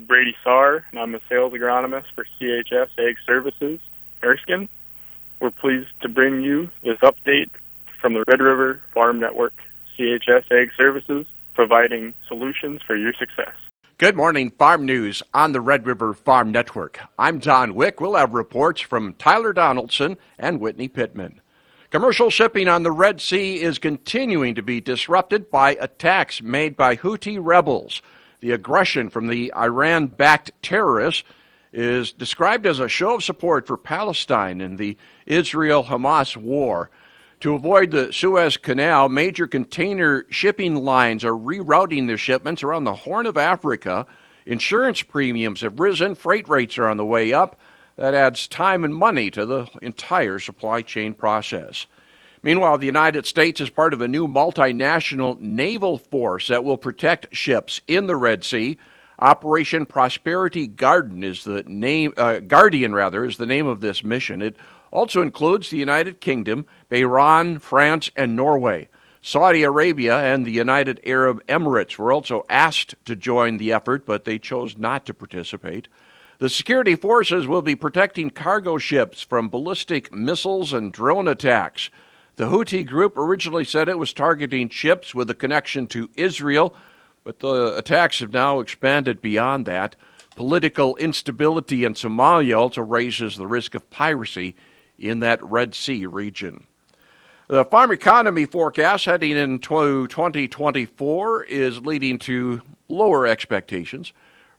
Brady Sarr, and I'm a sales agronomist for CHS Ag Services, Erskine. We're pleased to bring you this update from the Red River Farm Network, CHS Ag Services, providing solutions for your success. Good morning, Farm News on the Red River Farm Network. I'm Don Wick. We'll have reports from Tyler Donaldson and Whitney Pittman. Commercial shipping on the Red Sea is continuing to be disrupted by attacks made by Houthi rebels. The aggression from the Iran backed terrorists is described as a show of support for Palestine in the Israel Hamas war. To avoid the Suez Canal, major container shipping lines are rerouting their shipments around the Horn of Africa. Insurance premiums have risen, freight rates are on the way up. That adds time and money to the entire supply chain process. Meanwhile, the United States is part of a new multinational naval force that will protect ships in the Red Sea. Operation Prosperity Garden is the name, uh, Guardian rather, is the name of this mission. It also includes the United Kingdom, Bahrain, France, and Norway. Saudi Arabia and the United Arab Emirates were also asked to join the effort, but they chose not to participate. The security forces will be protecting cargo ships from ballistic missiles and drone attacks. The Houthi group originally said it was targeting ships with a connection to Israel, but the attacks have now expanded beyond that. Political instability in Somalia also raises the risk of piracy in that Red Sea region. The farm economy forecast heading into 2024 is leading to lower expectations.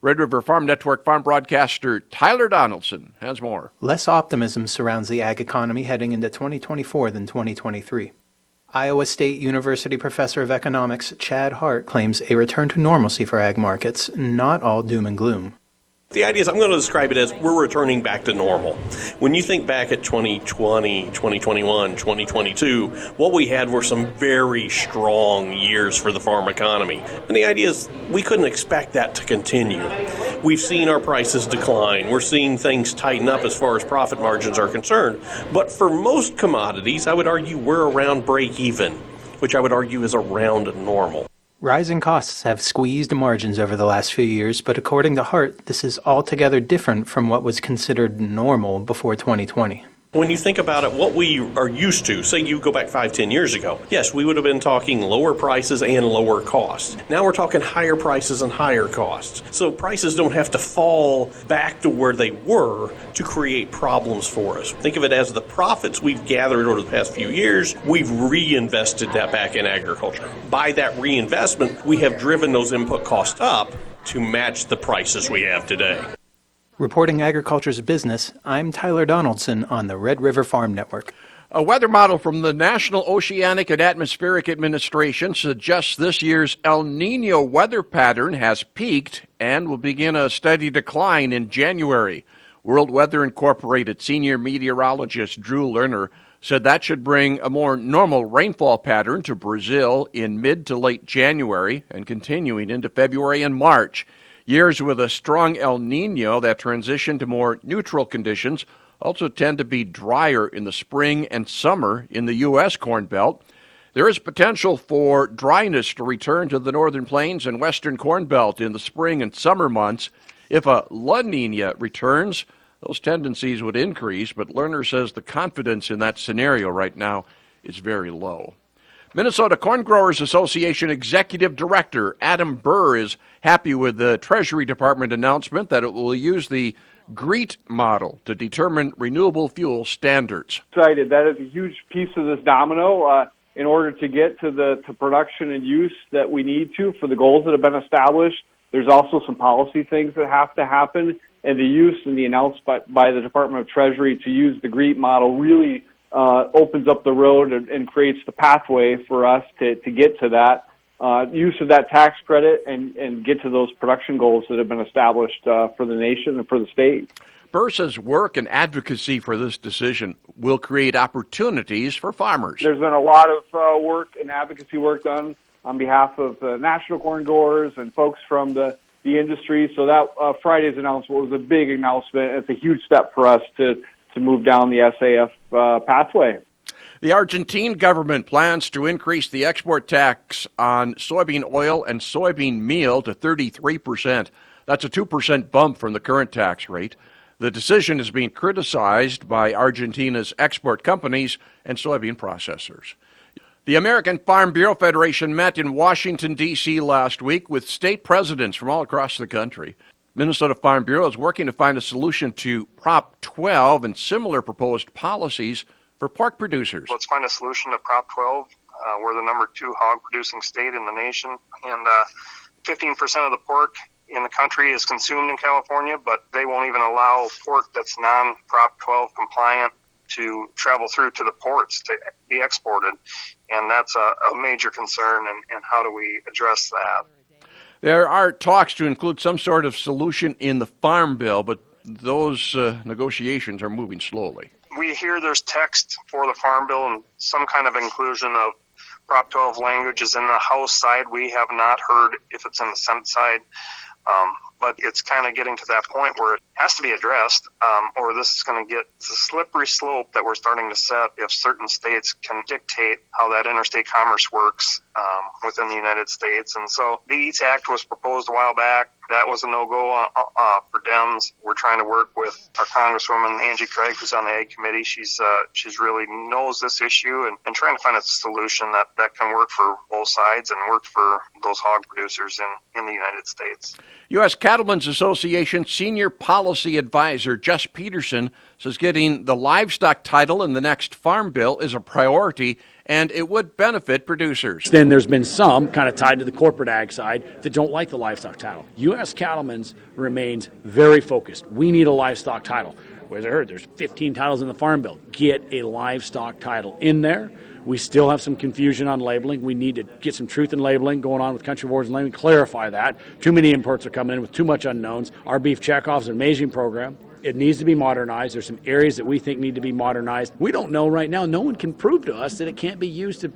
Red River Farm Network farm broadcaster Tyler Donaldson has more. Less optimism surrounds the ag economy heading into 2024 than 2023. Iowa State University professor of economics Chad Hart claims a return to normalcy for ag markets, not all doom and gloom. The idea is I'm going to describe it as we're returning back to normal. When you think back at 2020, 2021, 2022, what we had were some very strong years for the farm economy. And the idea is we couldn't expect that to continue. We've seen our prices decline. We're seeing things tighten up as far as profit margins are concerned. But for most commodities, I would argue we're around break even, which I would argue is around normal. Rising costs have squeezed margins over the last few years, but according to Hart, this is altogether different from what was considered normal before 2020. When you think about it, what we are used to, say you go back five, ten years ago, yes, we would have been talking lower prices and lower costs. Now we're talking higher prices and higher costs. So prices don't have to fall back to where they were to create problems for us. Think of it as the profits we've gathered over the past few years, we've reinvested that back in agriculture. By that reinvestment, we have driven those input costs up to match the prices we have today. Reporting agriculture's business, I'm Tyler Donaldson on the Red River Farm Network. A weather model from the National Oceanic and Atmospheric Administration suggests this year's El Nino weather pattern has peaked and will begin a steady decline in January. World Weather Incorporated senior meteorologist Drew Lerner said that should bring a more normal rainfall pattern to Brazil in mid to late January and continuing into February and March. Years with a strong El Nino that transition to more neutral conditions also tend to be drier in the spring and summer in the U.S. Corn Belt. There is potential for dryness to return to the northern plains and western Corn Belt in the spring and summer months. If a La Nina returns, those tendencies would increase, but Lerner says the confidence in that scenario right now is very low. Minnesota Corn Growers Association Executive Director Adam Birr is happy with the Treasury Department announcement that it will use the GREET model to determine renewable fuel standards. Excited. That is a huge piece of this domino. Uh, in order to get to the to production and use that we need to for the goals that have been established, there's also some policy things that have to happen. And the use and the announcement by, by the Department of Treasury to use the GREET model really uh, opens up the road and, and, creates the pathway for us to, to get to that uh, use of that tax credit and, and get to those production goals that have been established uh, for the nation and for the state. Birr says work and advocacy for this decision will create opportunities for farmers. There's been a lot of uh, work and advocacy work done on behalf of the national corn growers and folks from the, the industry. So that uh, Friday's announcement was a big announcement. It's a huge step for us to to move down the SAF uh, pathway. The Argentine government plans to increase the export tax on soybean oil and soybean meal to 33%. That's a 2% bump from the current tax rate. The decision is being criticized by Argentina's export companies and soybean processors. The American Farm Bureau Federation met in Washington, D.C. last week with state presidents from all across the country. Minnesota Farm Bureau is working to find a solution to Prop 12 and similar proposed policies for pork producers. Let's find a solution to Prop 12. Uh, we're the number two hog producing state in the nation, and uh, 15% of the pork in the country is consumed in California, but they won't even allow pork that's non Prop 12 compliant to travel through to the ports to be exported. And that's a, a major concern, and, and how do we address that? There are talks to include some sort of solution in the Farm Bill, but those uh, negotiations are moving slowly. We hear there's text for the Farm Bill and some kind of inclusion of Prop 12 language is in the House side. We have not heard if it's in the Senate side. Um, but it's kind of getting to that point where it has to be addressed, um, or this is going to get the slippery slope that we're starting to set if certain states can dictate how that interstate commerce works um, within the United States. And so the EATS Act was proposed a while back. That was a no-go uh, uh, for Dems. We're trying to work with our Congresswoman Angie Craig, who's on the Ag Committee. She's uh, she's really knows this issue and, and trying to find a solution that, that can work for both sides and work for those hog producers in, in the United States. U.S. Cattlemen's Association Senior Policy Advisor Jess Peterson says getting the livestock title in the next farm bill is a priority and it would benefit producers. Then there's been some kind of tied to the corporate ag side that don't like the livestock title. U.S. Cattlemen's remains very focused. We need a livestock title. As I heard, there's 15 titles in the farm bill. Get a livestock title in there. We still have some confusion on labeling. We need to get some truth in labeling going on with country boards and labeling, clarify that. Too many imports are coming in with too much unknowns. Our beef checkoff is an amazing program. It needs to be modernized. There's some areas that we think need to be modernized. We don't know right now. No one can prove to us that it can't be used to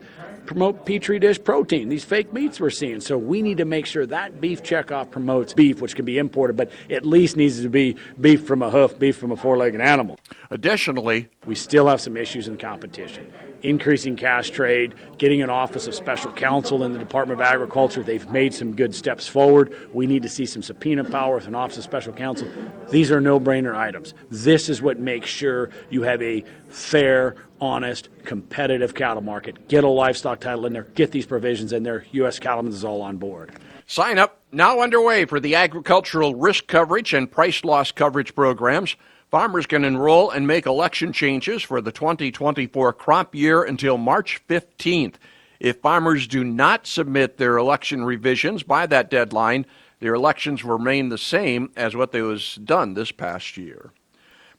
promote petri dish protein, these fake meats we're seeing. So we need to make sure that beef checkoff promotes beef, which can be imported, but at least needs to be beef from a hoof, beef from a four legged animal. Additionally, we still have some issues in competition. Increasing cash trade, getting an office of special counsel in the Department of Agriculture. They've made some good steps forward. We need to see some subpoena power with an office of special counsel. These are no brainer items. This is what makes sure you have a fair, honest, competitive cattle market. Get a livestock title in there, get these provisions in there. U.S. Cattlemen's is all on board. Sign up now underway for the agricultural risk coverage and price loss coverage programs. Farmers can enroll and make election changes for the 2024 crop year until March 15th. If farmers do not submit their election revisions by that deadline, their elections remain the same as what they was done this past year.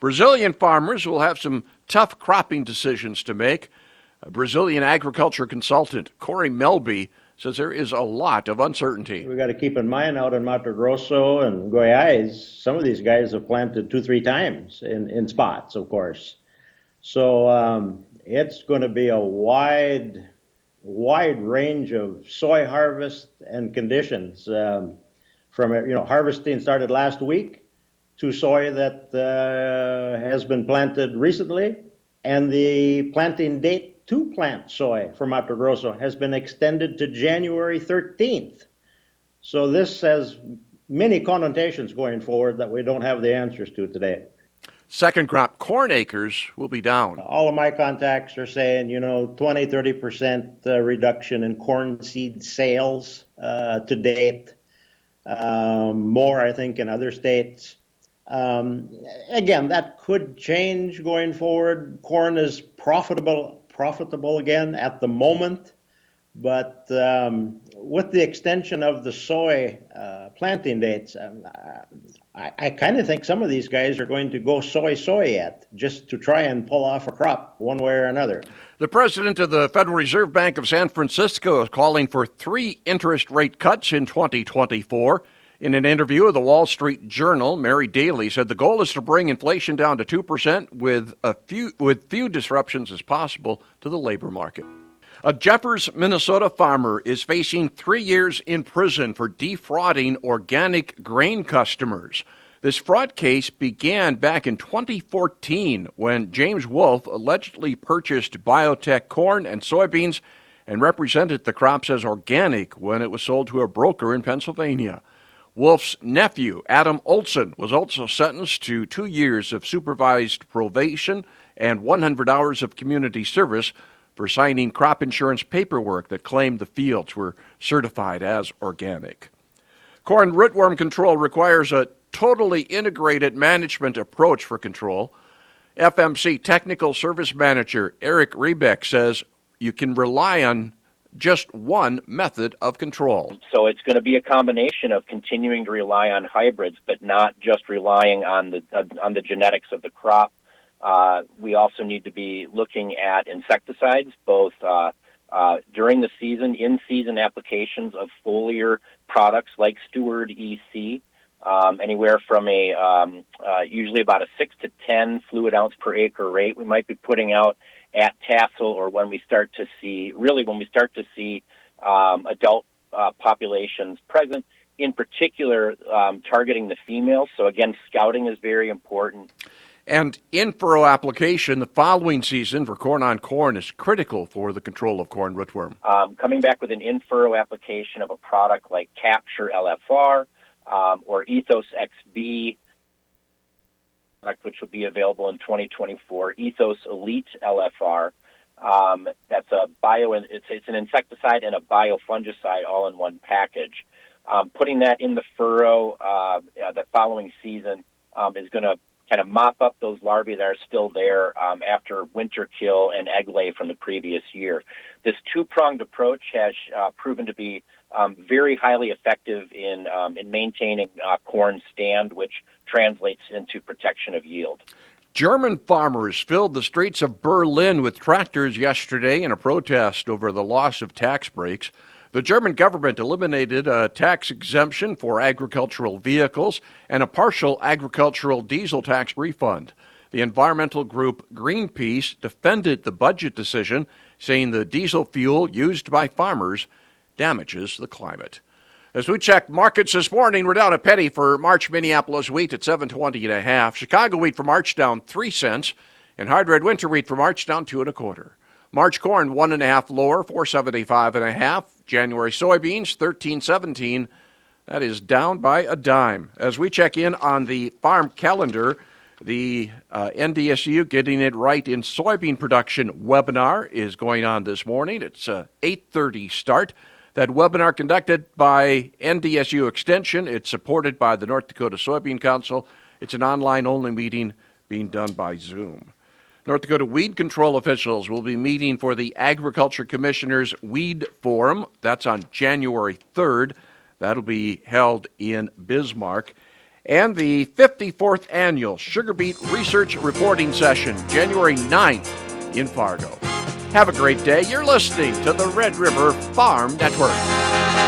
Brazilian farmers will have some tough cropping decisions to make. A Brazilian agriculture consultant, Kory Melby, says there is a lot of uncertainty. We got to keep in mind out in Mato Grosso and Goiás, some of these guys have planted two, three times in, in spots, of course. So um, it's going to be a wide, wide range of soy harvest and conditions. Um, from you know, harvesting started last week to soy that uh, has been planted recently, and the planting date to plant soy for Mato Grosso has been extended to January 13th. So this has many connotations going forward that we don't have the answers to today. Second crop corn acres will be down. All of my contacts are saying, you know, 20, 30% uh, reduction in corn seed sales uh, to date. Um, more, I think, in other states. Um, again, that could change going forward. Corn is profitable profitable again at the moment. But um, with the extension of the soy uh, planting dates, um, I, I kind of think some of these guys are going to go soy soy yet, just to try and pull off a crop one way or another. The president of the Federal Reserve Bank of San Francisco is calling for three interest rate cuts in 2024. In an interview with the Wall Street Journal, Mary Daly said the goal is to bring inflation down to 2% with a few with few disruptions as possible to the labor market. A Jeffers, Minnesota farmer is facing 3 years in prison for defrauding organic grain customers. This fraud case began back in 2014 when James Wolf allegedly purchased biotech corn and soybeans and represented the crops as organic when it was sold to a broker in Pennsylvania. Wolf's nephew, Adam Olson, was also sentenced to two years of supervised probation and 100 hours of community service for signing crop insurance paperwork that claimed the fields were certified as organic. Corn rootworm control requires a totally integrated management approach for control. FMC Technical Service Manager Eric Rebeck says you can rely on just one method of control. So it's going to be a combination of continuing to rely on hybrids, but not just relying on the uh, on the genetics of the crop. Uh, we also need to be looking at insecticides, both uh, uh during the season, in season applications of foliar products like Steward EC, um, anywhere from a um, uh, usually about a six to ten fluid ounce per acre rate. We might be putting out at tassel or when we start to see really when we start to see um, adult uh, populations present. In particular, um, targeting the females. So again, scouting is very important. And in furrow application the following season for corn on corn is critical for the control of corn rootworm. Um, coming back with an in furrow application of a product like Capture LFR, um, or Ethos XB, which will be available in 2024. Ethos Elite LFR. Um, that's a bio. It's it's an insecticide and a biofungicide all in one package. Um, putting that in the furrow uh, the following season um, is going to kind of mop up those larvae that are still there um, after winter kill and egg lay from the previous year. This two pronged approach has uh, proven to be um, very highly effective in um, in maintaining uh, corn stand, which translates into protection of yield. German farmers filled the streets of Berlin with tractors yesterday in a protest over the loss of tax breaks. The German government eliminated a tax exemption for agricultural vehicles and a partial agricultural diesel tax refund. The environmental group Greenpeace defended the budget decision, saying the diesel fuel used by farmers damages the climate. As we check markets this morning, we're down a penny for March Minneapolis wheat at 720 and a half. Chicago wheat for March down three cents, and hard red winter wheat for March down two and a quarter. March corn one and a half lower, 475 and a half. January soybeans 1317. That is down by a dime. As we check in on the farm calendar, the uh, NDSU Getting It Right in Soybean Production webinar is going on this morning. It's a 8:30 start. That webinar conducted by NDSU Extension. It's supported by the North Dakota Soybean Council. It's an online only meeting being done by Zoom. North Dakota weed control officials will be meeting for the Agriculture Commissioners Weed Forum. That's on January 3rd. That'll be held in Bismarck. And the 54th annual Sugar Beet Research Reporting Session, January 9th in Fargo. Have a great day. You're listening to the Red River Farm Network.